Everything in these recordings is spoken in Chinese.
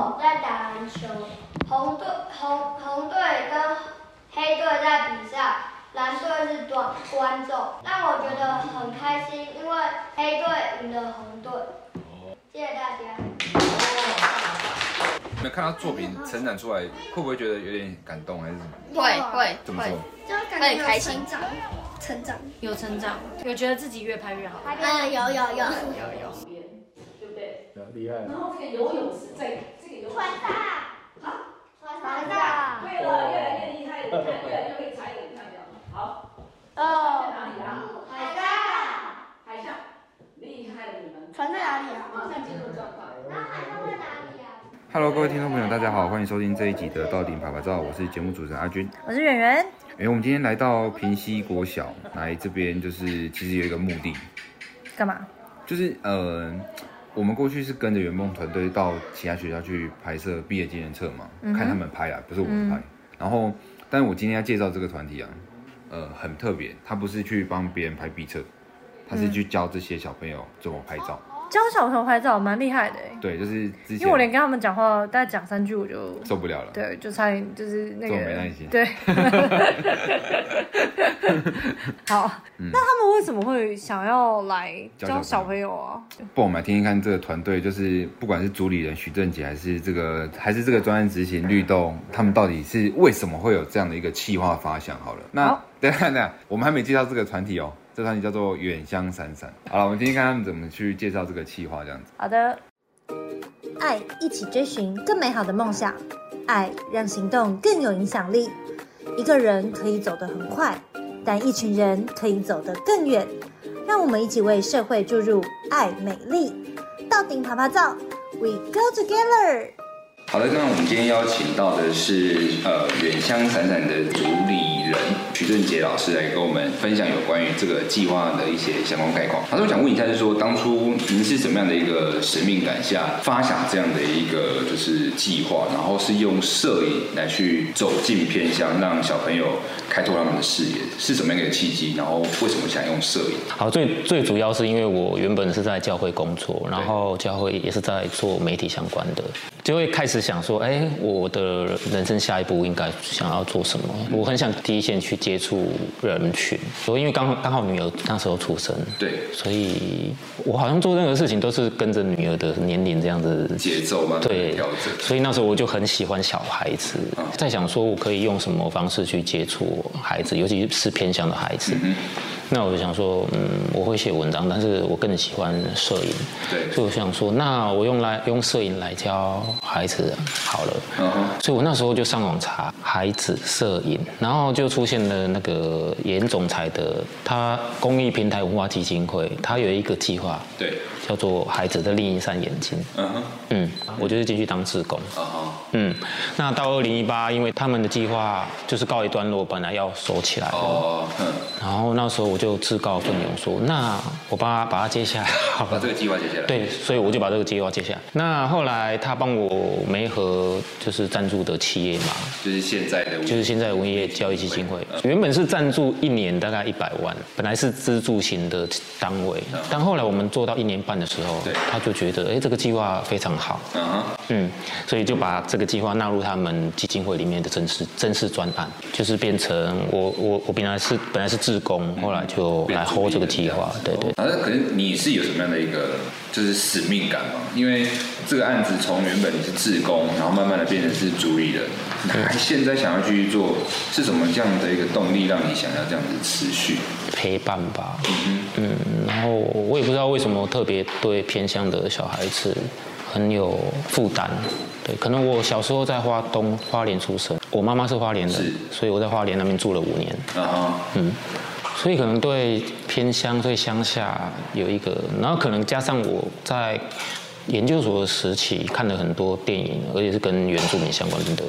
我在打篮球，红队红红队跟黑队在比赛，蓝队是短观众，让我觉得很开心，因为黑队赢了红队。谢谢大家。没有看到作品成长出来，会不会觉得有点感动，还是什么？会会怎么说？就感觉开心，成长有成长，有觉得自己越拍越好。嗯，有有有有有，对不对？厉害。然后这个游泳是在这个游泳。船上。啊？船上。对了，越来越厉害了，你看，越来越会踩了，你看没有？好。哦。在哪里啊？海上。海上。厉害了，你们。船在哪里啊？马上进入状况。那海上在哪里？Hello，各位听众朋友，大家好，欢迎收听这一集的到顶拍拍照，我是节目主持人阿军，我是圆圆。哎、欸，我们今天来到平西国小，来这边就是其实有一个目的，干嘛？就是呃，我们过去是跟着圆梦团队到其他学校去拍摄毕业纪念册嘛，嗯、看他们拍啊，不是我们拍。嗯、然后，但是我今天要介绍这个团体啊，呃，很特别，他不是去帮别人拍毕册，他是去教这些小朋友怎么拍照。教小朋友拍照蛮厉害的，对，就是之前因为我连跟他们讲话，大概讲三句我就受不了了，对，就差点就是那个没耐心，对。好，嗯、那他们为什么会想要来教小朋友啊？不，我们来听听看这个团队，就是不管是主理人徐正杰，还是这个还是这个专案执行律动，他们到底是为什么会有这样的一个企划发想？好了，那好 等下等下，我们还没介绍这个团体哦。这团体叫做远香闪闪。好了，我们听听看他们怎么去介绍这个企划，这样子。好的。爱一起追寻更美好的梦想，爱让行动更有影响力。一个人可以走得很快，但一群人可以走得更远。让我们一起为社会注入爱美丽。到顶爬爬照，We go together。好的，那我们今天邀请到的是呃远香闪闪的主理人徐正杰老师来跟我们分享有关于这个计划的一些相关概况。老师，我想问一下，就是说当初您是怎么样的一个使命感下发想这样的一个就是计划，然后是用摄影来去走进偏乡，让小朋友开拓他们的视野，是什么样的一个契机？然后为什么想用摄影？好，最最主要是因为我原本是在教会工作，然后教会也是在做媒体相关的，就会开始。想说，哎，我的人生下一步应该想要做什么？我很想第一线去接触人群，所以因为刚刚好女儿那时候出生，对，所以我好像做任何事情都是跟着女儿的年龄这样子节奏嘛，对，所以那时候我就很喜欢小孩子，在想说我可以用什么方式去接触孩子，尤其是偏向的孩子。嗯那我就想说，嗯，我会写文章，但是我更喜欢摄影，对，所以我想说，那我用来用摄影来教孩子好了，所以我那时候就上网查孩子摄影，然后就出现了那个严总裁的他公益平台文化基金会，他有一个计划，对。叫做孩子的另一扇眼睛。嗯哼，嗯，我就是进去当志工。Uh huh. 嗯，那到二零一八，因为他们的计划就是告一段落，本来要收起来的。哦、uh，huh. 然后那时候我就自告奋勇说，那我帮他把它接下来。好，把这个计划接下来。对，所以我就把这个计划接下来。那后来他帮我媒合，就是赞助的企业嘛，就是现在的，就是现在文业教育基金会。Uh. 原本是赞助一年大概一百万，本来是资助型的单位，但后来我们做到一年半。的时候，对，他就觉得，哎，这个计划非常好，嗯、uh. 嗯，所以就把这个计划纳入他们基金会里面的正式正式专案，就是变成我我我本来是本来是志工，后来就来 hold 这个计划，对对。啊，可能你是有什么样的一个就是使命感嘛？因为这个案子从原本你是志工，然后慢慢的变成是主理人，那现在想要继续做，是什么这样的一个动力让你想要这样子持续陪伴吧？嗯嗯，然后我也不知道为什么特别对偏乡的小孩子很有负担。对，可能我小时候在花东花莲出生，我妈妈是花莲的，是所以我在花莲那边住了五年。嗯，所以可能对偏乡、对乡下有一个，然后可能加上我在。研究所的时期看了很多电影，而且是跟原住民相关的，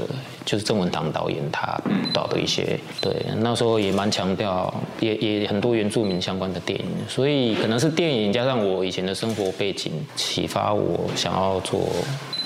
就是郑文堂导演他导的一些，对，那时候也蛮强调，也也很多原住民相关的电影，所以可能是电影加上我以前的生活背景，启发我想要做。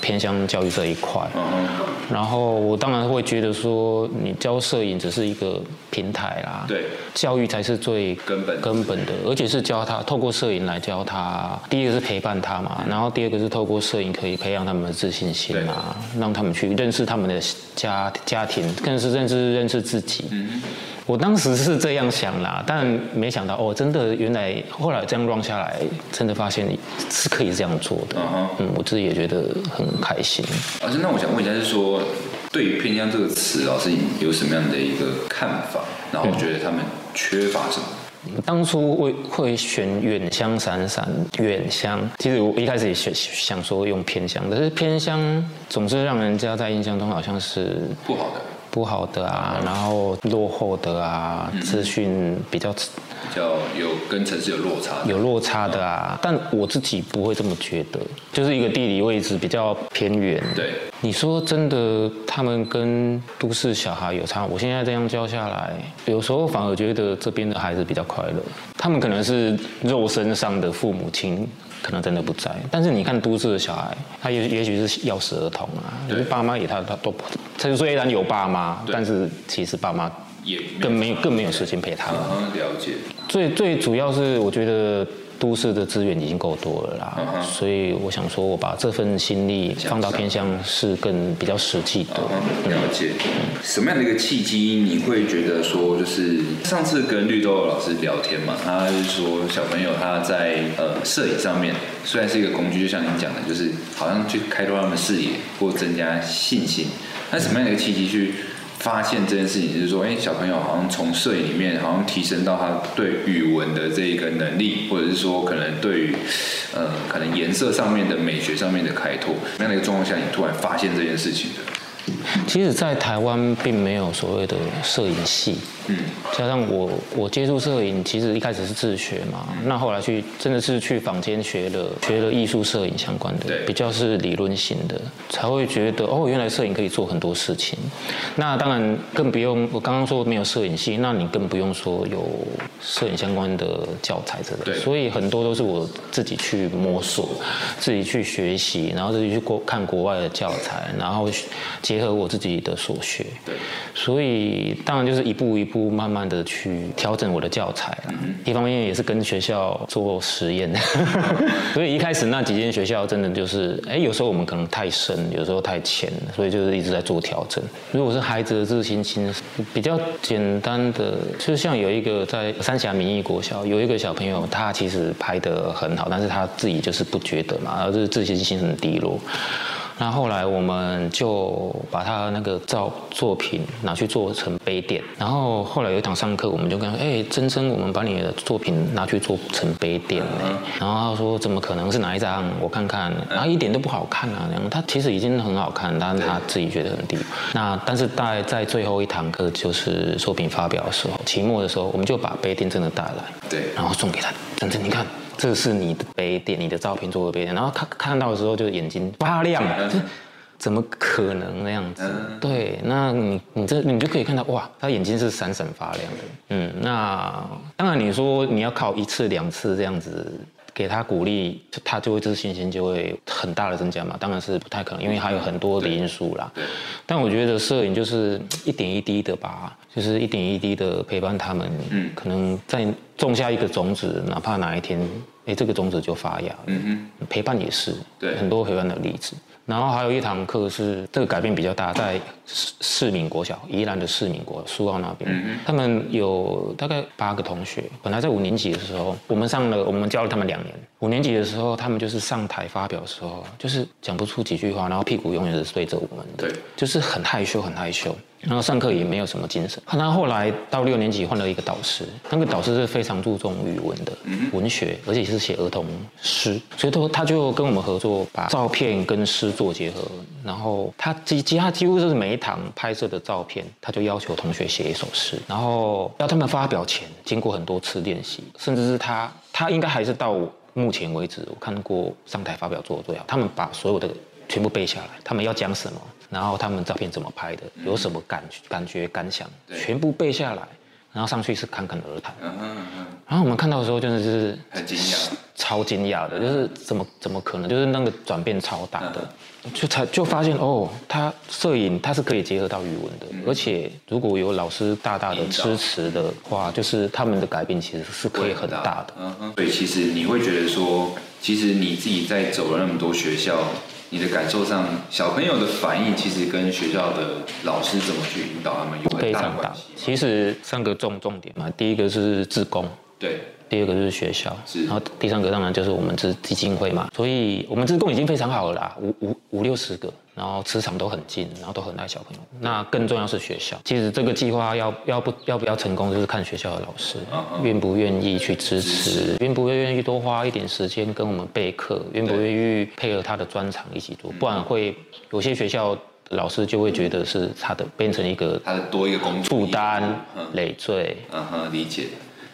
偏向教育这一块。嗯然后我当然会觉得说，你教摄影只是一个平台啦，对，教育才是最根本根本的，而且是教他透过摄影来教他。第一个是陪伴他嘛，然后第二个是透过摄影可以培养他们的自信心啊，让他们去认识他们的家家庭，更是认识认识自己。嗯。我当时是这样想啦，但没想到哦，真的原来后来这样 run 下来，真的发现是可以这样做的。Uh huh. 嗯，我自己也觉得很开心。老师，那我想问一下，是说对于偏乡这个词，老师有什么样的一个看法？然后觉得他们缺乏什么？嗯、当初会会选远香闪闪远香，其实我一开始也想想说用偏香，可是偏香总是让人家在印象中好像是不好的。不好的啊，然后落后的啊，资讯比较比较有跟城市有落差，有落差的啊。但我自己不会这么觉得，就是一个地理位置比较偏远。对，你说真的，他们跟都市小孩有差？我现在这样教下来，有时候反而觉得这边的孩子比较快乐。他们可能是肉身上的父母亲。可能真的不在，但是你看都市的小孩，他也也许是钥匙儿童啊，就是爸妈也他他都，他就虽然有爸妈，但是其实爸妈也更没有更没有时间陪他们。了解。最最主要是我觉得。都市的资源已经够多了啦，嗯、所以我想说，我把这份心力放到偏向是更比较实际的。嗯、了解，什么样的一个契机，你会觉得说，就是上次跟绿豆老师聊天嘛，他就是说小朋友他在呃摄影上面虽然是一个工具，就像你讲的，就是好像去开拓他们视野或增加信心，那什么样的一个契机去？发现这件事情，就是说，哎，小朋友好像从摄影里面，好像提升到他对语文的这一个能力，或者是说，可能对于，呃，可能颜色上面的美学上面的开拓，那样的一个状况下，你突然发现这件事情的。其实，在台湾并没有所谓的摄影系。嗯，加上我，我接触摄影，其实一开始是自学嘛。那后来去，真的是去坊间学了，学了艺术摄影相关的，比较是理论型的，才会觉得哦，原来摄影可以做很多事情。那当然更不用，我刚刚说没有摄影系，那你更不用说有摄影相关的教材之类的。对，所以很多都是我自己去摸索，自己去学习，然后自己去国看国外的教材，然后结合我自己的所学。对，所以当然就是一步一步。慢慢的去调整我的教材，一方面也是跟学校做实验，所以一开始那几间学校真的就是，哎，有时候我们可能太深，有时候太浅，所以就是一直在做调整。如果是孩子的自信心比较简单的，就像有一个在三峡民意国小有一个小朋友，他其实拍得很好，但是他自己就是不觉得嘛，然后就是自信心很低落。那后来我们就把他那个照作品拿去做成杯垫，然后后来有一堂上课，我们就跟他说：“哎，珍珍，我们把你的作品拿去做成杯垫。”然后他说：“怎么可能是哪一张？我看看，然后一点都不好看啊！然后他其实已经很好看，但是他自己觉得很低。那但是大概在最后一堂课，就是作品发表的时候，期末的时候，我们就把杯垫真的带来，对，然后送给他，珍珍，你看。”这是你的杯垫，你的照片做的杯垫，然后他看到的时候就眼睛发亮，这怎么可能那样子？对，那你你这你就可以看到哇，他眼睛是闪闪发亮的。嗯，那当然你说你要靠一次两次这样子给他鼓励，他就会自信心就会很大的增加嘛？当然是不太可能，因为还有很多的因素啦。但我觉得摄影就是一点一滴的吧，就是一点一滴的陪伴他们，嗯，可能在。种下一个种子，哪怕哪一天，哎，这个种子就发芽。嗯哼，陪伴也是，对，很多陪伴的例子。然后还有一堂课是这个改变比较大，在市市民国小，宜兰的市民国苏澳那边，嗯、他们有大概八个同学，本来在五年级的时候，我们上了，我们教了他们两年。五年级的时候，他们就是上台发表的时候，就是讲不出几句话，然后屁股永远是对着我们的，对，就是很害羞，很害羞。然后上课也没有什么精神。他后来到六年级换了一个导师，那个导师是非常注重语文的，文学，而且是写儿童诗，所以他他就跟我们合作，把照片跟诗做结合。然后他几几他几乎就是每一堂拍摄的照片，他就要求同学写一首诗，然后要他们发表前经过很多次练习，甚至是他他应该还是到目前为止我看过上台发表做的最好，他们把所有的全部背下来，他们要讲什么。然后他们照片怎么拍的，有什么感感觉感想，全部背下来，然后上去是侃侃而谈。然后我们看到的时候，真的是很惊讶，超惊讶的，就是怎么怎么可能，就是那个转变超大的，就才就发现哦，他摄影它是可以结合到语文的，而且如果有老师大大的支持的话，就是他们的改变其实是可以很大的。对，其实你会觉得说，其实你自己在走了那么多学校。你的感受上，小朋友的反应其实跟学校的老师怎么去引导他们有很大的关系。其实三个重重点嘛，第一个是自工，对。第二个就是学校，是，然后第三个当然就是我们这基金会嘛，所以我们自贡已经非常好了啦，五五五六十个，然后磁场都很近，然后都很爱小朋友。那更重要是学校，其实这个计划要要不要不要成功，就是看学校的老师愿不愿意去支持，愿不愿意多花一点时间跟我们备课，愿不愿意配合他的专长一起做，不然会有些学校老师就会觉得是他的变成一个他的多一个工作负担累赘。嗯哼，理解。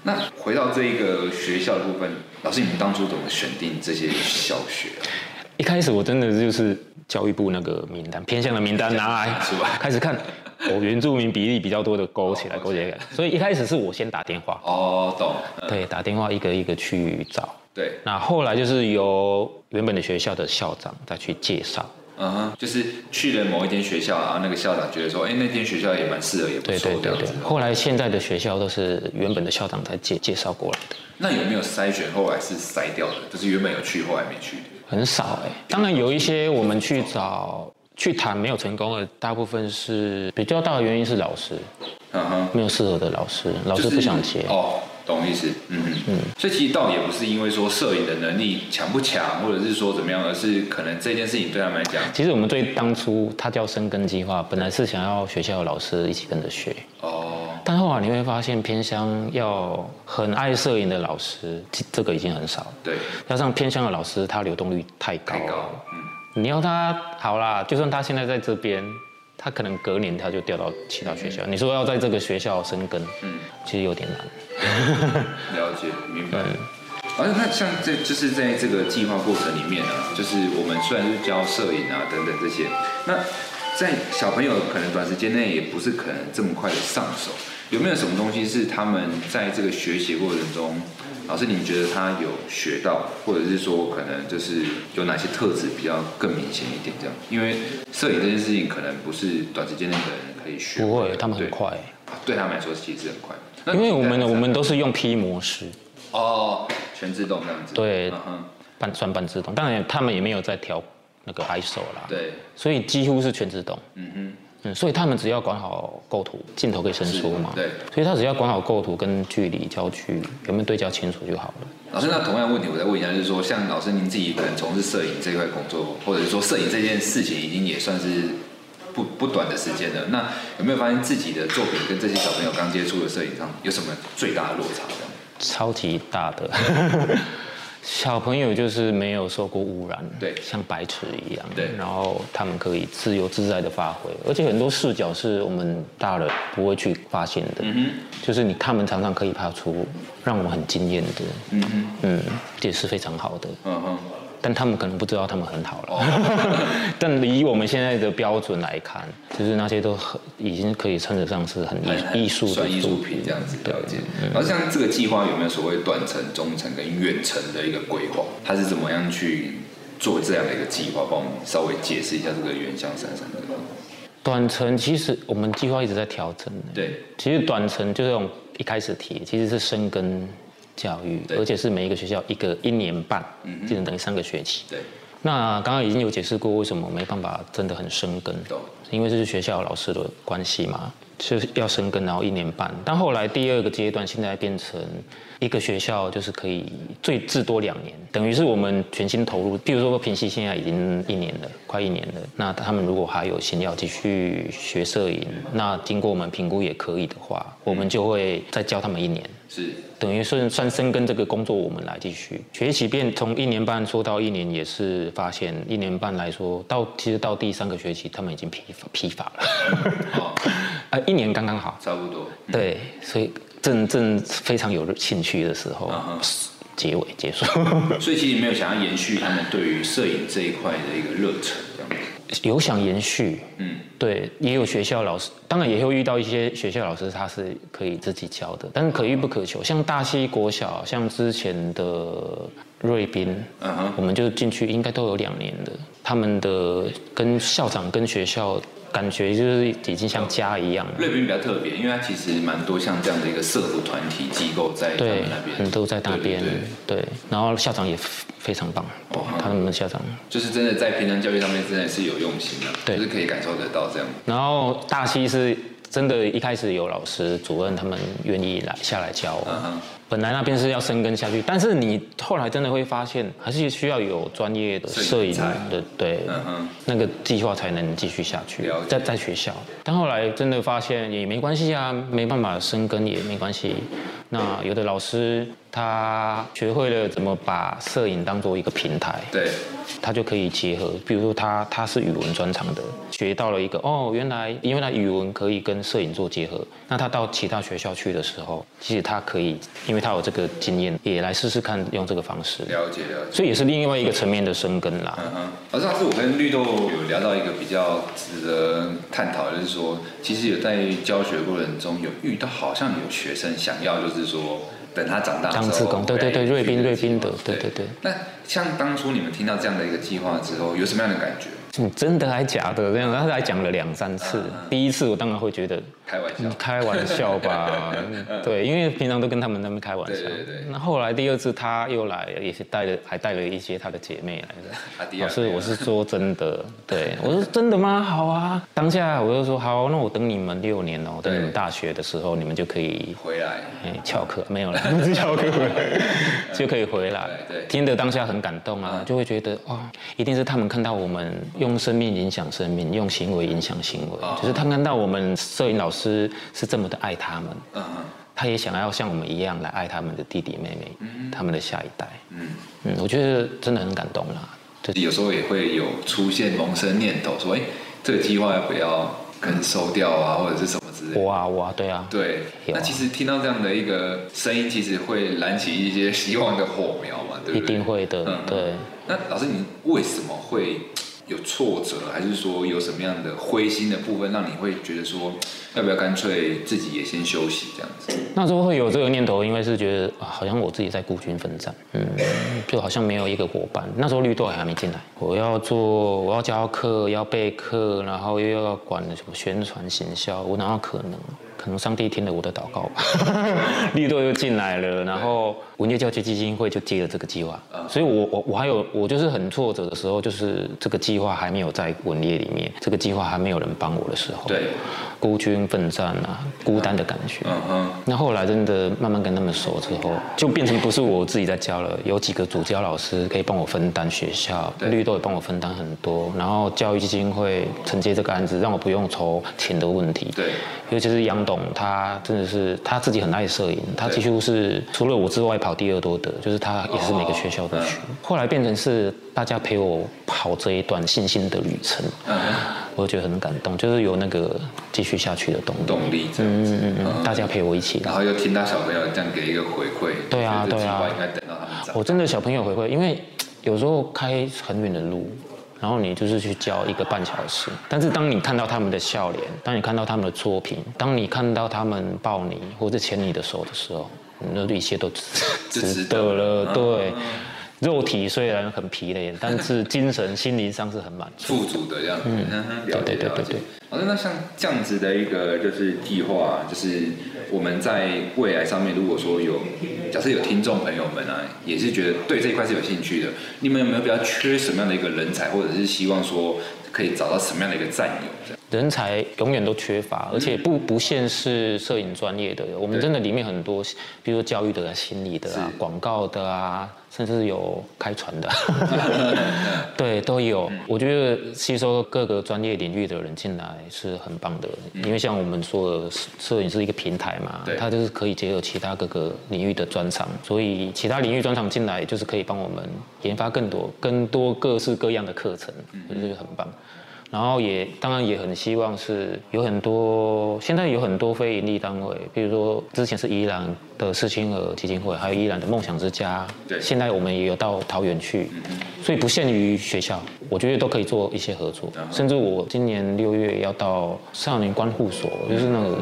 那回到这一个学校的部分，老师，你们当初怎么选定这些小学啊？一开始我真的就是教育部那个名单偏向的名单拿来？开始看，哦，原住民比例比较多的勾起来，勾起来。所以一开始是我先打电话。哦，懂。对，打电话一个一个去找。对。那后来就是由原本的学校的校长再去介绍。嗯哼，就是去了某一间学校，然后那个校长觉得说，哎，那间学校也蛮适合，也不错。对对对对。后来现在的学校都是原本的校长在介介绍过来的。那有没有筛选后来是筛掉的？就是原本有去，后来没去的？很少哎。当然有一些我们去找去谈没有成功的，大部分是比较大的原因是老师，嗯哼，没有适合的老师，老师不想接。哦。懂意思，嗯。嗯嗯，所以其实倒也不是因为说摄影的能力强不强，或者是说怎么样，而是可能这件事情对他们来讲，其实我们最当初他叫生根计划，本来是想要学校的老师一起跟着学，哦，但后来你会发现偏乡要很爱摄影的老师，这个已经很少，对，加上偏乡的老师他流动率太高，太高，嗯，你要他好啦，就算他现在在这边。他可能隔年他就调到其他学校。你说要在这个学校生根，嗯，其实有点难。了解，明白。而且那像这就是在这个计划过程里面啊，就是我们虽然是教摄影啊等等这些，那在小朋友可能短时间内也不是可能这么快的上手，有没有什么东西是他们在这个学习过程中？老师，你觉得他有学到，或者是说可能就是有哪些特质比较更明显一点？这样，因为摄影这件事情可能不是短时间内的人可以学。不会，他们很快。对，对他们来说其实很快。因为我们我们都是用 P 模式。哦，全自动这样子。对，半算半自动，当然他们也没有在调那个 ISO 啦。对。所以几乎是全自动。嗯哼。嗯，所以他们只要管好构图，镜头可以伸缩嘛？对。所以他只要管好构图跟距离、焦距有没有对焦清楚就好了。老师，那同样问题我再问一下，就是说，像老师您自己可能从事摄影这一块工作，或者是说摄影这件事情已经也算是不不短的时间了，那有没有发现自己的作品跟这些小朋友刚接触的摄影上有什么最大的落差？超级大的。小朋友就是没有受过污染，对，像白痴一样，对，然后他们可以自由自在的发挥，而且很多视角是我们大人不会去发现的，嗯哼，就是你他们常常可以拍出让我们很惊艳的，嗯哼，嗯，这也是非常好的，嗯哼。但他们可能不知道他们很好了，哦、但以我们现在的标准来看，就是那些都很已经可以称得上是很艺艺术的算艺术品这样子了解。然后像这个计划有没有所谓短程、中程跟远程的一个规划？它是怎么样去做这样的一个计划？帮我们稍微解释一下这个原乡闪闪的。短程其实我们计划一直在调整。对，其实短程就是用一开始提，其实是深耕。教育，而且是每一个学校一个一年半，嗯，就等于三个学期。对，那刚刚已经有解释过，为什么没办法真的很生根，因为这是学校老师的关系嘛，就是要生根，然后一年半。但后来第二个阶段，现在变成一个学校就是可以最至多两年，等于是我们全心投入。比如说平溪现在已经一年了，快一年了，那他们如果还有心要继续学摄影，那经过我们评估也可以的话，我们就会再教他们一年。是。等于算算深耕这个工作，我们来继续学习。变从一年半说到一年，也是发现一年半来说到，其实到第三个学期，他们已经疲乏疲乏了。哦，呃，一年刚刚好，差不多。对，所以正正非常有兴趣的时候，嗯、结尾结束。所以其实没有想要延续他们对于摄影这一块的一个热忱。有想延续，嗯，对，也有学校老师，当然也会遇到一些学校老师，他是可以自己教的，但是可遇不可求。像大溪国小，像之前的瑞斌，嗯哼，我们就进去应该都有两年的，他们的跟校长跟学校。感觉就是已经像家一样。瑞滨比较特别，因为它其实蛮多像这样的一个社福团体机构在他们那边，都在那边。对，对，对，对，然后校长也非常棒，哦，他们的校长就是真的在平常教育上面真的是有用心的，对，就是可以感受得到这样。然后大溪是真的，一开始有老师、主任他们愿意来下来教。嗯本来那边是要深耕下去，但是你后来真的会发现，还是需要有专业的摄影的，对，嗯、那个计划才能继续下去。在在学校，但后来真的发现也没关系啊，没办法深耕也没关系。那有的老师。他学会了怎么把摄影当做一个平台，对，他就可以结合。比如说他他是语文专长的，学到了一个哦，原来因为他语文可以跟摄影做结合。那他到其他学校去的时候，其实他可以，因为他有这个经验，也来试试看用这个方式。了解了解。所以也是另外一个层面的生根啦。嗯嗯。而上次我跟绿豆有聊到一个比较值得探讨，就是说，其实有在教学过程中有遇到，好像有学生想要，就是说。等他长大之后，当志工，对对对，瑞宾瑞宾的，对对对。那像当初你们听到这样的一个计划之后，有什么样的感觉？嗯，真的还假的？这样，他还讲了两三次。第一次我当然会觉得开玩笑，开玩笑吧。对，因为平常都跟他们那边开玩笑。对对对。那后来第二次他又来，也是带了，还带了一些他的姐妹来的。老师，我是说真的。对，我说真的吗？好啊。当下我就说好，那我等你们六年哦，等你们大学的时候，你们就可以回来。哎，翘课没有了，不是翘课，就可以回来。对。听得当下很感动啊，就会觉得哇，一定是他们看到我们。用生命影响生命，用行为影响行为，就是他看到我们摄影老师是这么的爱他们，嗯他也想要像我们一样来爱他们的弟弟妹妹，他们的下一代。嗯嗯，我觉得真的很感动啦。有时候也会有出现萌生念头，说哎，这个计划要不要跟收掉啊，或者是什么之类的。哇哇，对啊。对，那其实听到这样的一个声音，其实会燃起一些希望的火苗嘛，对不对？一定会的，对。那老师，你为什么会？有挫折，还是说有什么样的灰心的部分，让你会觉得说，要不要干脆自己也先休息这样子？那时候会有这个念头，因为是觉得啊，好像我自己在孤军奋战，嗯，就好像没有一个伙伴。那时候绿豆还没进来，我要做，我要教课，要备课，然后又要管什么宣传行销，我哪有可能？可能上帝听了我的祷告吧，绿豆又进来了，然后文业教学基金会就接了这个计划，所以我我我还有我就是很挫折的时候，就是这个计划还没有在文业里面，这个计划还没有人帮我的时候，对，孤军奋战啊，孤单的感觉，嗯嗯，那后来真的慢慢跟他们熟之后，就变成不是我自己在教了，有几个主教老师可以帮我分担学校，绿豆也帮我分担很多，然后教育基金会承接这个案子，让我不用愁钱的问题，对，尤其是杨董。他真的是他自己很爱摄影，他几乎是除了我之外跑第二多的，就是他也是每个学校都去。后来变成是大家陪我跑这一段信心的旅程，我觉得很感动，就是有那个继续下去的动力。动力，嗯嗯嗯，大家陪我一起，然后又听到小朋友这样给一个回馈，对啊对啊，应该等到他们。我真的小朋友回馈，因为有时候开很远的路。然后你就是去教一个半小时，但是当你看到他们的笑脸，当你看到他们的作品，当你看到他们抱你或者牵你的手的时候，那一切都值得了。对，肉体虽然很疲累，但是精神心灵上是很满足、富足的这样。嗯，对对对对对。好，那像这样子的一个就是计划，就是。我们在未来上面，如果说有假设有听众朋友们啊，也是觉得对这一块是有兴趣的，你们有没有比较缺什么样的一个人才，或者是希望说可以找到什么样的一个战友？人才永远都缺乏，而且不不限是摄影专业的，我们真的里面很多，比如说教育的啊、心理的啊、广告的啊，甚至有开船的，对，都有。我觉得吸收各个专业领域的人进来是很棒的，因为像我们说的，摄影是一个平台嘛，它就是可以结合其他各个领域的专长，所以其他领域专长进来就是可以帮我们研发更多、更多各式各样的课程，我觉得很棒。然后也当然也很希望是有很多现在有很多非营利单位，比如说之前是宜兰的世青儿基金会，还有宜兰的梦想之家，对，现在我们也有到桃园去，所以不限于学校，我觉得都可以做一些合作，甚至我今年六月要到少年关护所，就是那个。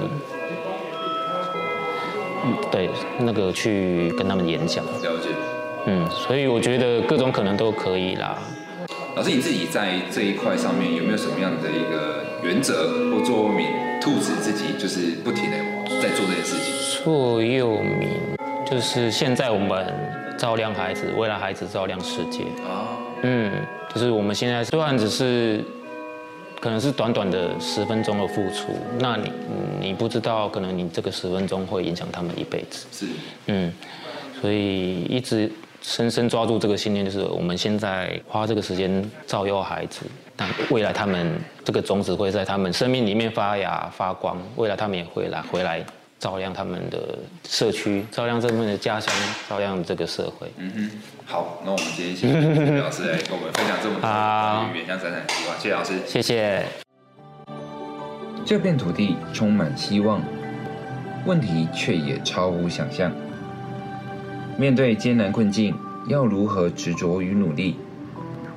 嗯，对，那个去跟他们演讲，了解。嗯，所以我觉得各种可能都可以啦。老师，你自己在这一块上面有没有什么样的一个原则或座右铭，促使自己就是不停的在做这件事情？座右铭就是现在我们照亮孩子，未来孩子照亮世界。啊，嗯，就是我们现在虽然只是。可能是短短的十分钟的付出，那你你不知道，可能你这个十分钟会影响他们一辈子。是，嗯，所以一直深深抓住这个信念，就是我们现在花这个时间照耀孩子，但未来他们这个种子会在他们生命里面发芽发光，未来他们也会来回来。照亮他们的社区，照亮他们的家乡，照亮这个社会。嗯哼，好，那我们今天谢谢老师来跟我们分享这么多关于原乡闪闪计划，谢谢老师，谢谢。这片土地充满希望，问题却也超乎想象。面对艰难困境，要如何执着与努力？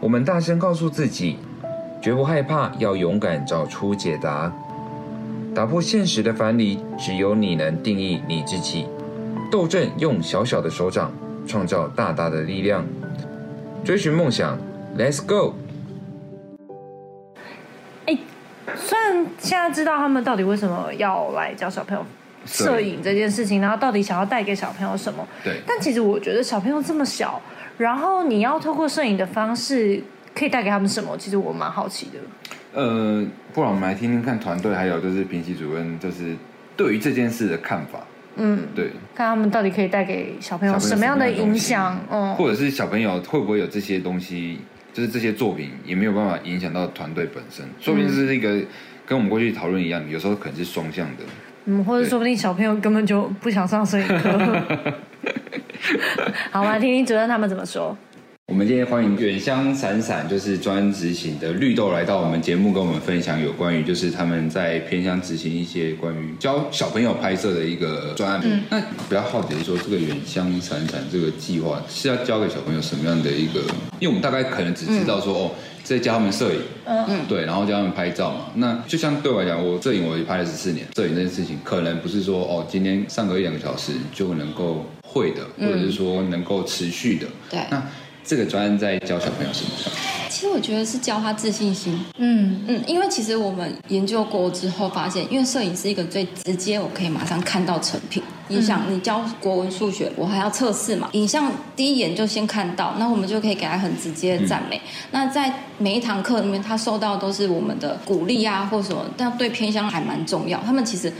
我们大声告诉自己，绝不害怕，要勇敢找出解答。打破现实的藩篱，只有你能定义你自己。斗阵用小小的手掌，创造大大的力量。追寻梦想，Let's go！哎，虽然现在知道他们到底为什么要来教小朋友摄影这件事情，然后到底想要带给小朋友什么，对。但其实我觉得小朋友这么小，然后你要透过摄影的方式，可以带给他们什么？其实我蛮好奇的。呃，不然我们来听听看团队，还有就是评析主任，就是对于这件事的看法。嗯，对，看他们到底可以带给小朋友什么样的影响。嗯，或者是小朋友会不会有这些东西，就是这些作品也没有办法影响到团队本身，说不定是一个跟我们过去讨论一样，有时候可能是双向的。嗯，或者说不定小朋友根本就不想上摄影课。好，来听听主任他们怎么说。我们今天欢迎远香闪闪，就是专执行的绿豆来到我们节目，跟我们分享有关于就是他们在偏乡执行一些关于教小朋友拍摄的一个专案。嗯，那比较好奇的是说，这个远香闪闪这个计划是要教给小朋友什么样的一个？因为我们大概可能只知道说、嗯、哦，在教他们摄影，嗯嗯，对，然后教他们拍照嘛。那就像对我来讲，我摄影我也拍了十四年，摄影这件事情可能不是说哦，今天上个一两个小时就能够会的，或者是说能够持续的。对，那。这个专案在教小朋友什么？其实我觉得是教他自信心。嗯嗯，因为其实我们研究过之后发现，因为摄影是一个最直接，我可以马上看到成品。你想，你教国文、数学，我还要测试嘛？影像第一眼就先看到，那我们就可以给他很直接的赞美。嗯、那在每一堂课里面，他受到都是我们的鼓励啊，或什么，但对偏乡还蛮重要。他们其实。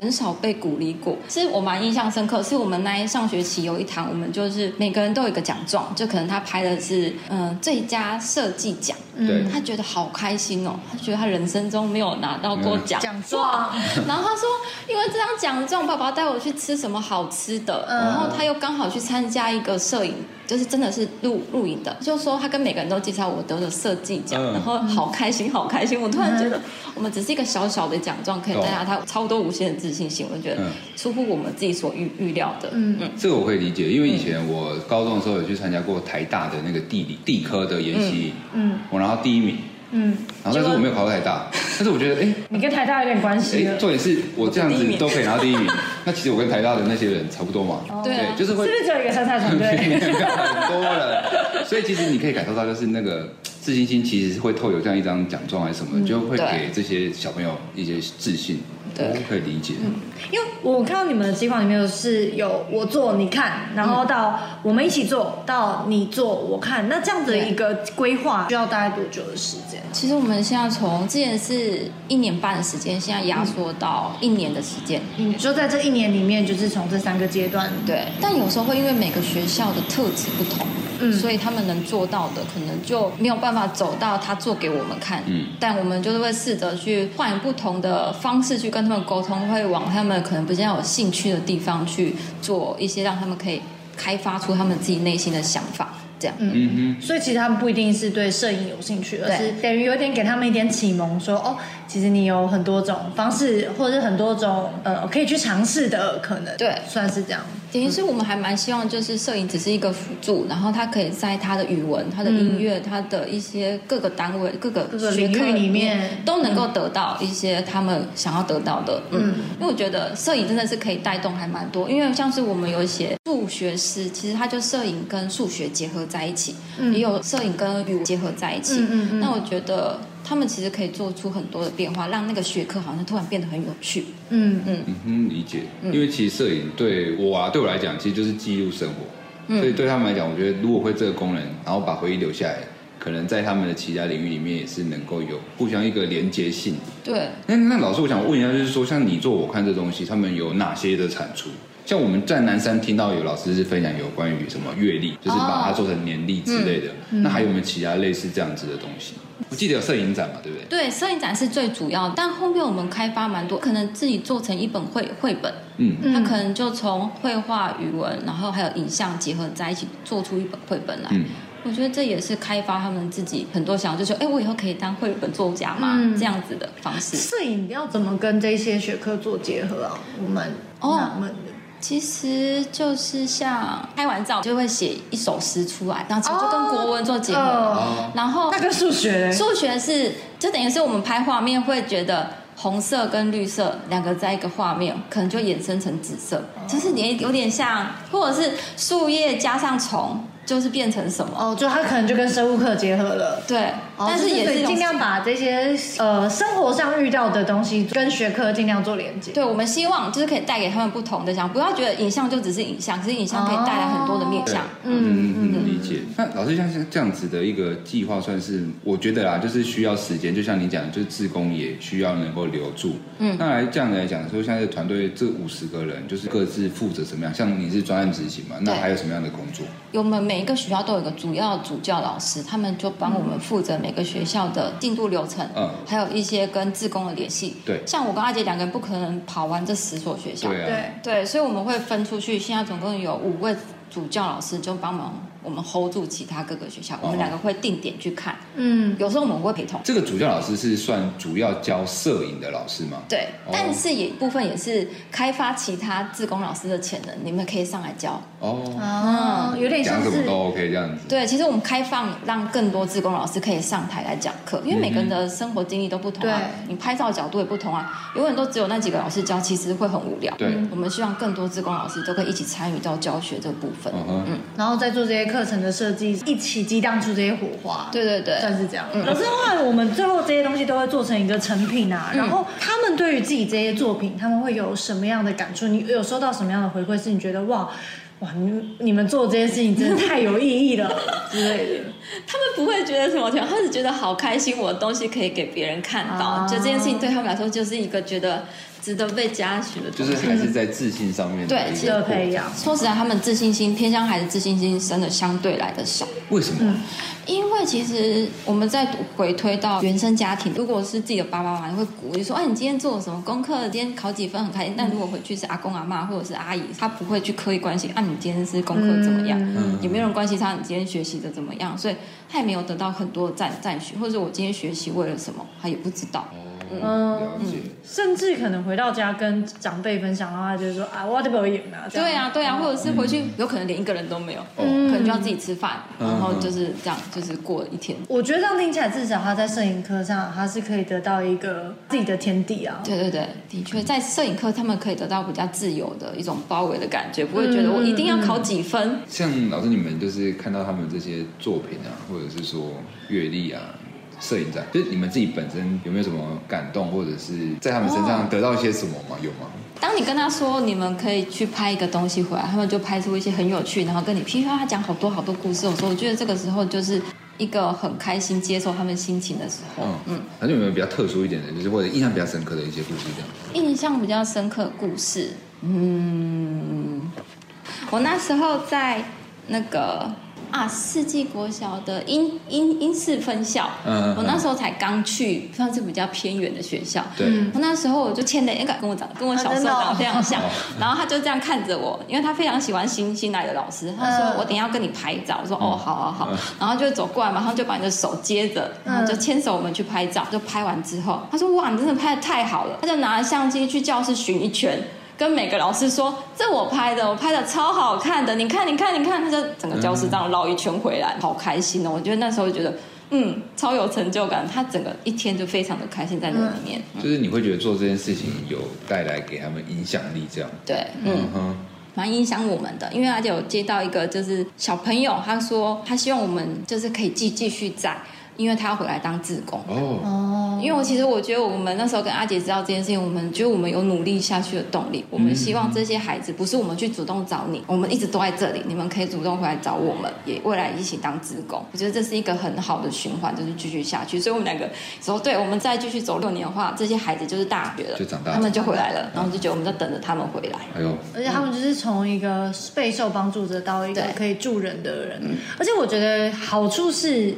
很少被鼓励过，其实我蛮印象深刻。是我们那一上学期有一堂，我们就是每个人都有一个奖状，就可能他拍的是嗯、呃、最佳设计奖，嗯，他觉得好开心哦，他觉得他人生中没有拿到过奖奖状，然后他说，因为这张奖状，爸爸带我去吃什么好吃的，嗯、然后他又刚好去参加一个摄影。就是真的是录录影的，就说他跟每个人都介绍我得了设计奖，嗯、然后好开心，好开心。我突然觉得，我们只是一个小小的奖状，可以带来他超多无限的自信心。我觉得出乎我们自己所预预料的。嗯。嗯，这个我可以理解，因为以前我高中的时候有去参加过台大的那个地理地科的研习，嗯，我拿到第一名。嗯，然后但是我没有考到台大，但是我觉得，哎，你跟台大有点关系。重点是我这样子都可以拿到第一名，那其实我跟台大的那些人差不多嘛。对，就是会。是不是只有一个参赛团队？很多了，所以其实你可以感受到，就是那个自信心其实是会透有这样一张奖状还是什么，就会给这些小朋友一些自信。对，可以理解。嗯，因为我看到你们的计划里面是有我做你看，然后到我们一起做到你做我看，那这样的一个规划需要大概多久的时间？其实我们现在从之前是一年半的时间，现在压缩到一年的时间。嗯，就在这一年里面，就是从这三个阶段。对，但有时候会因为每个学校的特质不同。嗯，所以他们能做到的，可能就没有办法走到他做给我们看。嗯，但我们就是会试着去换不同的方式去跟他们沟通，会往他们可能比较有兴趣的地方去做一些，让他们可以开发出他们自己内心的想法。这样。嗯所以其实他们不一定是对摄影有兴趣，而是等于有点给他们一点启蒙说，说哦，其实你有很多种方式，或者是很多种呃可以去尝试的可能。对，算是这样。等于是我们还蛮希望，就是摄影只是一个辅助，然后他可以在他的语文、他的音乐、他的一些各个单位、各个学科里面都能够得到一些他们想要得到的。嗯，因为我觉得摄影真的是可以带动还蛮多，因为像是我们有一些数学师，其实他就摄影跟数学结合在一起，也有摄影跟语文结合在一起。嗯嗯嗯。那我觉得。他们其实可以做出很多的变化，让那个学科好像突然变得很有趣。嗯嗯嗯哼，理解。因为其实摄影对我啊，对我来讲，其实就是记录生活。嗯。所以对他们来讲，我觉得如果会这个功能，然后把回忆留下来，可能在他们的其他领域里面也是能够有互相一个连接性。对。那那老师，我想问一下，就是说，像你做我看这东西，他们有哪些的产出？像我们在南山听到有老师是分享有关于什么月历，就是把它做成年历之类的。哦嗯、那还有没有其他类似这样子的东西？我记得有摄影展嘛，对不对？对，摄影展是最主要的，但后面我们开发蛮多，可能自己做成一本绘绘本。嗯，它可能就从绘画、语文，然后还有影像结合在一起，做出一本绘本来。嗯，我觉得这也是开发他们自己很多想法，就说，哎，我以后可以当绘本作家嘛，嗯、这样子的方式。摄影要怎么跟这些学科做结合啊？我们纳闷的。其实就是像拍完照就会写一首诗出来，然后就跟国文做结合。哦、然后那个数学，数学是就等于是我们拍画面会觉得红色跟绿色两个在一个画面，可能就衍生成紫色，哦、就是你有点像，或者是树叶加上虫。就是变成什么。哦，就它可能就跟生物课结合了，对，哦、但是也是尽量把这些呃生活上遇到的东西跟学科尽量做连接。对，我们希望就是可以带给他们不同的想，不要觉得影像就只是影像，其实影像可以带来很多的面向。嗯嗯嗯，理解。那老师像像这样子的一个计划，算是我觉得啦，就是需要时间，就像你讲，就是志工也需要能够留住。嗯，那来这样来讲，说现在团队这五十个人，就是各自负责什么样？像你是专案执行嘛？那还有什么样的工作？有没每一个学校都有一个主要主教老师，他们就帮我们负责每个学校的进度流程，嗯，还有一些跟自工的联系。对，像我跟阿杰两个人不可能跑完这十所学校，对啊，对，所以我们会分出去。现在总共有五位主教老师，就帮忙。我们 hold 住其他各个学校，我们两个会定点去看。嗯，有时候我们会陪同。这个主教老师是算主要教摄影的老师吗？对，但是也部分也是开发其他自工老师的潜能，你们可以上来教。哦，哦，有点像讲什么都 OK 这样子。对，其实我们开放让更多自工老师可以上台来讲课，因为每个人的生活经历都不同啊，你拍照角度也不同啊，永远都只有那几个老师教，其实会很无聊。对，我们希望更多自工老师都可以一起参与到教学这个部分。嗯嗯，然后再做这些。课程的设计一起激荡出这些火花，对对对，算是这样。嗯、老师，后来我们最后这些东西都会做成一个成品啊。嗯、然后他们对于自己这些作品，他们会有什么样的感触？你有收到什么样的回馈？是你觉得哇哇，你你们做这件事情真的太有意义了 之类的？他们不会觉得什么，他们只觉得好开心，我的东西可以给别人看到。啊、就这件事情对他们来说，就是一个觉得。值得被嘉许的，就是还是在自信上面。对，值得培养。说实在，他们自信心偏向孩子自信心真的相对来的少。为什么？嗯、因为其实我们在回推到原生家庭，如果是自己的爸爸妈妈会鼓励说：“哎，你今天做了什么功课？今天考几分？很开心。”但如果回去是阿公阿妈或者是阿姨，他不会去刻意关心啊，你今天是功课怎么样？嗯、也没有人关心他你今天学习的怎么样，所以他也没有得到很多赞赞许，或者我今天学习为了什么，他也不知道。嗯，甚至可能回到家跟长辈分享的话，就是说啊，我这边有演啊，对啊，对啊，或者是回去有可能连一个人都没有，嗯，可能就要自己吃饭，然后就是这样，就是过一天。我觉得这样听起来，至少他在摄影课上，他是可以得到一个自己的天地啊。对对对，的确，在摄影课他们可以得到比较自由的一种包围的感觉，不会觉得我一定要考几分。像老师你们就是看到他们这些作品啊，或者是说阅历啊。摄影展，就是你们自己本身有没有什么感动，或者是在他们身上得到一些什么吗？有吗？当你跟他说你们可以去拍一个东西回来，他们就拍出一些很有趣，然后跟你噼啪讲好多好多故事。我说，我觉得这个时候就是一个很开心接受他们心情的时候。嗯嗯。那就有没有比较特殊一点的，就是或者印象比较深刻的一些故事这样？印象比较深刻的故事，嗯，我那时候在那个。啊，世纪国小的英英英式分校，嗯，我那时候才刚去，算是比较偏远的学校。对，我那时候我就牵的那个跟我长跟我小时候长得非常像，然后他就这样看着我，因为他非常喜欢新新来的老师，他说我等一下要跟你拍照，我说哦，好好好，然后就走过来，马上就把你的手接着，然后就牵手我们去拍照，就拍完之后，他说哇，你真的拍的太好了，他就拿着相机去教室巡一圈。跟每个老师说，这我拍的，我拍的超好看的，你看，你看，你看，他就整个教室这样绕一圈回来，好开心哦！我觉得那时候就觉得，嗯，超有成就感。他整个一天就非常的开心在那里面。就是你会觉得做这件事情有带来给他们影响力，这样。对，嗯哼，蛮影响我们的，因为他就有接到一个就是小朋友，他说他希望我们就是可以继继续在。因为他要回来当志工哦，因为我其实我觉得我们那时候跟阿杰知道这件事情，我们觉得我们有努力下去的动力。我们希望这些孩子不是我们去主动找你，我们一直都在这里，你们可以主动回来找我们，也未来一起当志工。我觉得这是一个很好的循环，就是继续下去。所以我们两个说，对，我们再继续走六年的话，这些孩子就是大学了，就长大，他们就回来了，然后就觉得我们在等着他们回来。哎呦，而且他们就是从一个备受帮助者到一个可以助人的人，而且我觉得好处是。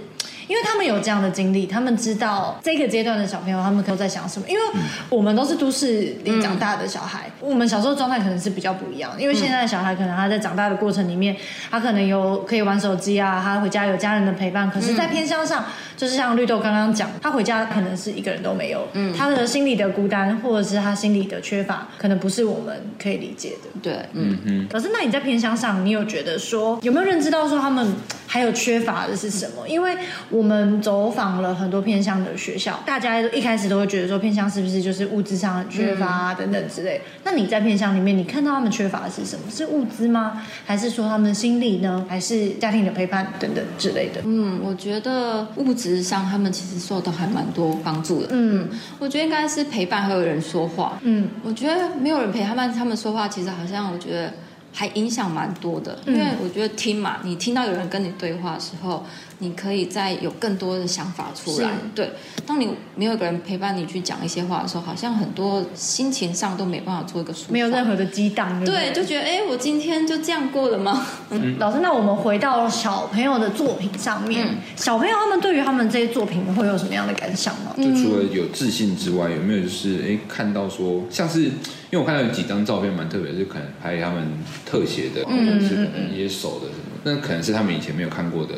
因为他们有这样的经历，他们知道这个阶段的小朋友他们都在想什么。因为我们都是都市里长大的小孩，嗯、我们小时候状态可能是比较不一样。因为现在的小孩可能他在长大的过程里面，他可能有可以玩手机啊，他回家有家人的陪伴。可是，在偏乡上，就是像绿豆刚刚讲，他回家可能是一个人都没有，嗯，他的心里的孤单或者是他心里的缺乏，可能不是我们可以理解的。对，嗯嗯。可是，那你在偏乡上，你有觉得说有没有认知到说他们还有缺乏的是什么？因为我们走访了很多偏乡的学校，大家一开始都会觉得说偏乡是不是就是物质上很缺乏啊等等之类。那你在偏乡里面，你看到他们缺乏的是什么？是物资吗？还是说他们的心理呢？还是家庭的陪伴等等之类的？嗯，我觉得物质上他们其实受到还蛮多帮助的。嗯，我觉得应该是陪伴，还有人说话。嗯，我觉得没有人陪他们，他们说话其实好像我觉得还影响蛮多的。因为我觉得听嘛，你听到有人跟你对话的时候。你可以再有更多的想法出来。对，当你没有一个人陪伴你去讲一些话的时候，好像很多心情上都没办法做一个抒发，没有任何的激荡。对，就觉得哎，我今天就这样过了吗？嗯，老师，那我们回到小朋友的作品上面，嗯、小朋友他们对于他们这些作品会有什么样的感想吗？就除了有自信之外，有没有就是哎看到说，像是因为我看到有几张照片蛮特别，就可能拍他们特写的，或者是可能一些手的什么。那可能是他们以前没有看过的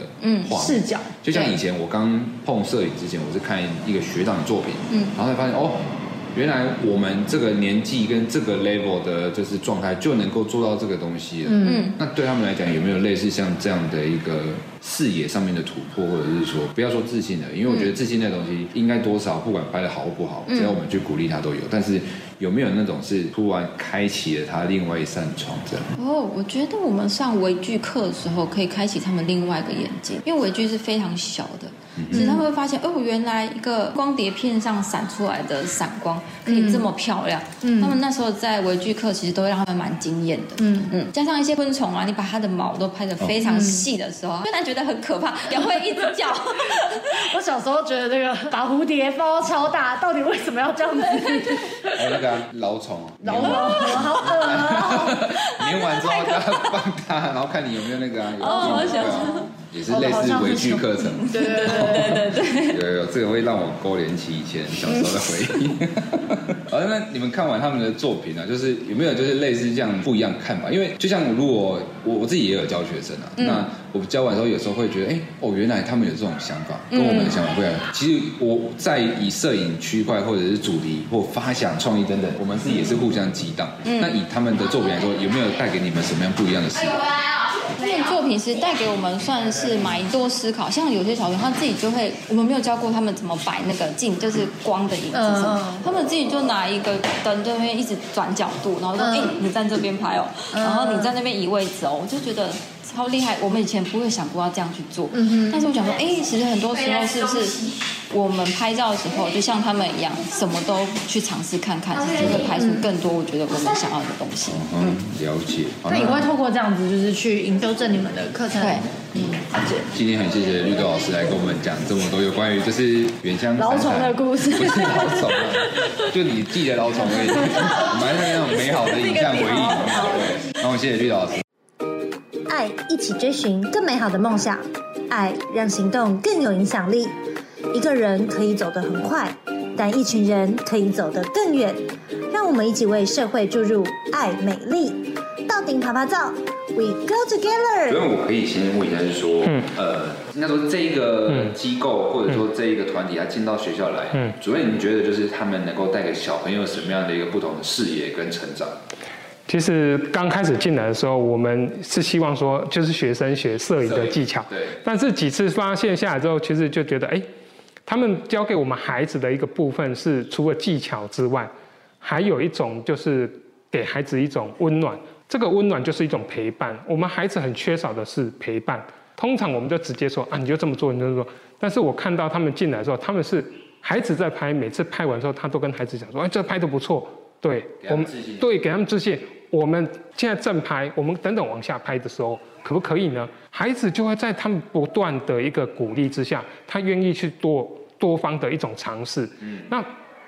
画视角，就像以前我刚碰摄影之前，我是看一个学长的作品，嗯，然后才发现哦，原来我们这个年纪跟这个 level 的就是状态就能够做到这个东西了，嗯，那对他们来讲有没有类似像这样的一个视野上面的突破，或者是说不要说自信了，因为我觉得自信那东西应该多少不管拍的好不好，只要我们去鼓励他都有，但是。有没有那种是突然开启了他另外一扇窗这样？哦，我觉得我们上微剧课的时候可以开启他们另外一个眼睛，因为微剧是非常小的，其实他们会发现哦，原来一个光碟片上闪出来的闪光可以这么漂亮。嗯，他们那时候在微距课其实都会让他们蛮惊艳的。嗯嗯，加上一些昆虫啊，你把它的毛都拍得非常细的时候，虽然觉得很可怕，也会一直叫。我小时候觉得那个把蝴蝶包超大，到底为什么要这样子？还有那个老虫，老虫，好可爱！粘完之后要放它，然后看你有没有那个啊，哦，我想也是类似微距课程，对对对对对，有有，这个会让我勾连起以前小时候的回忆。好，那你们看完他们的作品啊，就是有没有就是类似这样不一样看法？因为就像如果我我自己也有教学生啊，那我教完之后有时候会觉得，哎，哦，原来他们有这种想法，跟我们的想法不一样。其实我在以摄影区块或者是主题或发想创意等等，我们自己也是互相激荡。那以他们的作品来说，有没有带给你们什么样不一样的思考？他们作品其实带给我们算是蛮多思考，像有些小朋友他自己就会，我们没有教过他们怎么摆那个镜，就是光的影子什么，他们自己就拿一个灯这边一直转角度，然后说，哎，你站这边拍哦，然后你在那边移位置哦，我就觉得。超厉害！我们以前不会想过要这样去做，嗯哼。但是我想说，哎，其实很多时候是不是我们拍照的时候，就像他们一样，什么都去尝试看看，其实会拍出更多我觉得我们想要的东西。嗯，了解。那你会透过这样子，就是去纠正你们的课程？对，嗯，了解。今天很谢谢绿豆老师来跟我们讲这么多有关于就是原乡老虫的故事，不是老虫，就你记得老虫而已，蛮那种美好的影像回忆。对，然后谢谢绿豆老师。爱一起追寻更美好的梦想，爱让行动更有影响力。一个人可以走得很快，但一群人可以走得更远。让我们一起为社会注入爱美丽，到顶爬爬照，We go together。所以我可以先问一下，就是说，嗯、呃，应该说这一个机构或者说这一个团体，他进到学校来，嗯，主任，你觉得就是他们能够带给小朋友什么样的一个不同的视野跟成长？其实刚开始进来的时候，我们是希望说，就是学生学摄影的技巧，对。但是几次发现下来之后，其实就觉得，哎，他们教给我们孩子的一个部分是，除了技巧之外，还有一种就是给孩子一种温暖。这个温暖就是一种陪伴。我们孩子很缺少的是陪伴。通常我们就直接说啊，你就这么做，你就这么做。但是我看到他们进来的时候，他们是孩子在拍，每次拍完之后，他都跟孩子讲说，哎，这拍的不错。对，我们对给他们自信。我们现在正拍，我们等等往下拍的时候，可不可以呢？孩子就会在他们不断的一个鼓励之下，他愿意去多多方的一种尝试。嗯，那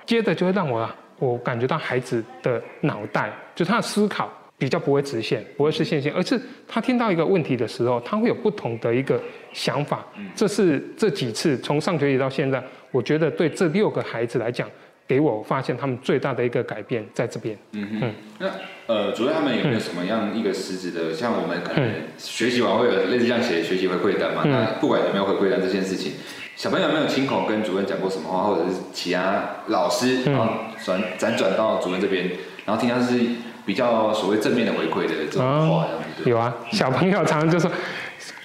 接着就会让我我感觉到孩子的脑袋，就他的思考比较不会直线，不会是线性，而是他听到一个问题的时候，他会有不同的一个想法。这是这几次从上学期到现在，我觉得对这六个孩子来讲。给我发现他们最大的一个改变在这边。嗯哼。那呃，主任他们有没有什么样一个实质的？像我们可能学习完会有类似这样写学习回馈单嘛？那不管有没有回馈单这件事情，小朋友有没有亲口跟主任讲过什么话，或者是其他老师然后转辗转到主任这边，然后听他是比较所谓正面的回馈的这种话。有啊，小朋友常常就说。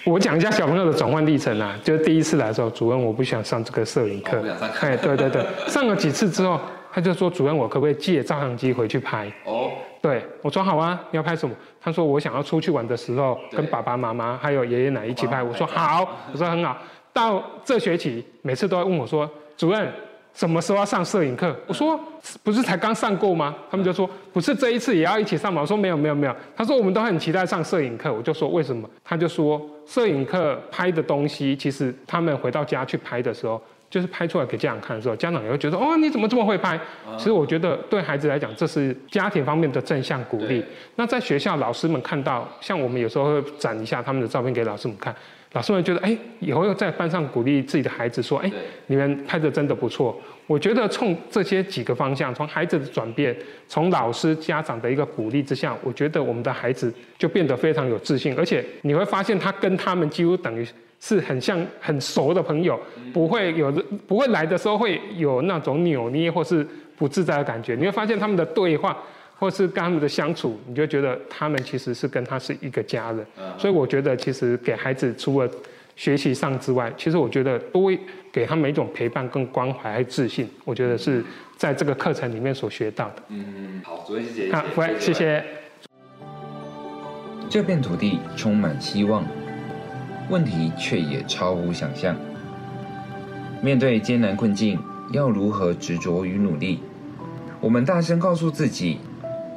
我讲一下小朋友的转换历程啊，就是第一次来的时候，主任我不想上这个摄影课，哎，对对对，上了几次之后，他就说主任我可不可以借照相机回去拍？哦，对，我说好啊，你要拍什么？他说我想要出去玩的时候跟爸爸妈妈还有爷爷奶奶一起拍。我说好，我说很好。到这学期每次都要问我说，主任。什么时候要上摄影课？我说不是才刚上过吗？他们就说不是这一次也要一起上吗？我说没有没有没有。他说我们都很期待上摄影课。我就说为什么？他就说摄影课拍的东西，其实他们回到家去拍的时候，就是拍出来给家长看的时候，家长也会觉得哦，你怎么这么会拍？其实我觉得对孩子来讲，这是家庭方面的正向鼓励。那在学校老师们看到，像我们有时候会展一下他们的照片给老师们看。老师们觉得，哎，以后又在班上鼓励自己的孩子说，哎，你们拍的真的不错。我觉得从这些几个方向，从孩子的转变，从老师家长的一个鼓励之下，我觉得我们的孩子就变得非常有自信，而且你会发现他跟他们几乎等于是很像很熟的朋友，不会有不会来的时候会有那种扭捏或是不自在的感觉。你会发现他们的对话。或是跟他们的相处，你就觉得他们其实是跟他是一个家人，所以我觉得其实给孩子除了学习上之外，其实我觉得多给他们一种陪伴、跟关怀还有自信，我觉得是在这个课程里面所学到的。嗯，好，主任谢谢。好，喂，谢谢。这片土地充满希望，问题却也超乎想象。面对艰难困境，要如何执着与努力？我们大声告诉自己。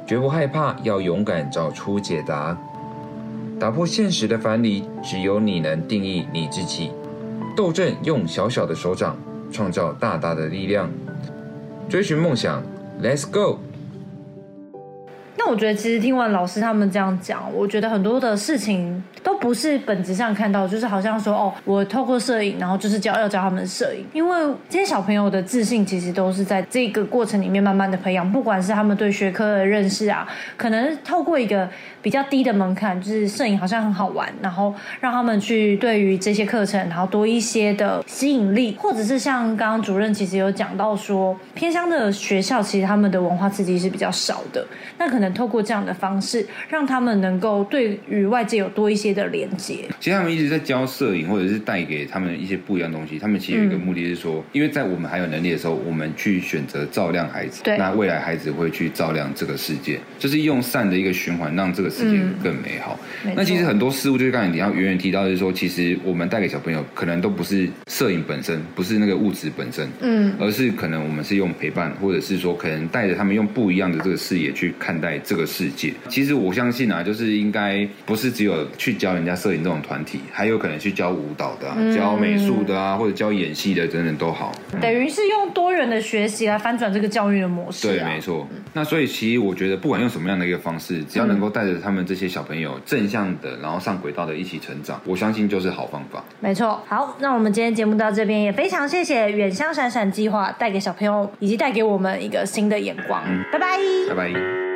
绝不害怕，要勇敢找出解答，打破现实的藩篱，只有你能定义你自己。斗阵用小小的手掌，创造大大的力量。追寻梦想，Let's go！那我觉得，其实听完老师他们这样讲，我觉得很多的事情都不是本质上看到，就是好像说哦，我透过摄影，然后就是教要教他们摄影。因为这些小朋友的自信，其实都是在这个过程里面慢慢的培养。不管是他们对学科的认识啊，可能透过一个比较低的门槛，就是摄影好像很好玩，然后让他们去对于这些课程，然后多一些的吸引力，或者是像刚刚主任其实有讲到说，偏乡的学校其实他们的文化刺激是比较少的，那可能。透过这样的方式，让他们能够对于外界有多一些的连接。其实他们一直在教摄影，或者是带给他们一些不一样的东西。他们其实有一个目的是说，嗯、因为在我们还有能力的时候，我们去选择照亮孩子，对，那未来孩子会去照亮这个世界，就是用善的一个循环，让这个世界更美好。嗯、那其实很多事物，就是刚才你要远远提到，就是说，其实我们带给小朋友，可能都不是摄影本身，不是那个物质本身，嗯，而是可能我们是用陪伴，或者是说，可能带着他们用不一样的这个视野去看待。这个世界，其实我相信啊，就是应该不是只有去教教人家摄影这种团体，还有可能去教舞蹈的、啊、教美术的啊，或者教演戏的等等都好。等于是用多元的学习来翻转这个教育的模式、啊。对，没错。那所以其实我觉得，不管用什么样的一个方式，只要能够带着他们这些小朋友正向的，然后上轨道的一起成长，我相信就是好方法。没错。好，那我们今天节目到这边，也非常谢谢远香闪闪计划带给小朋友以及带给我们一个新的眼光。嗯、拜拜，拜拜。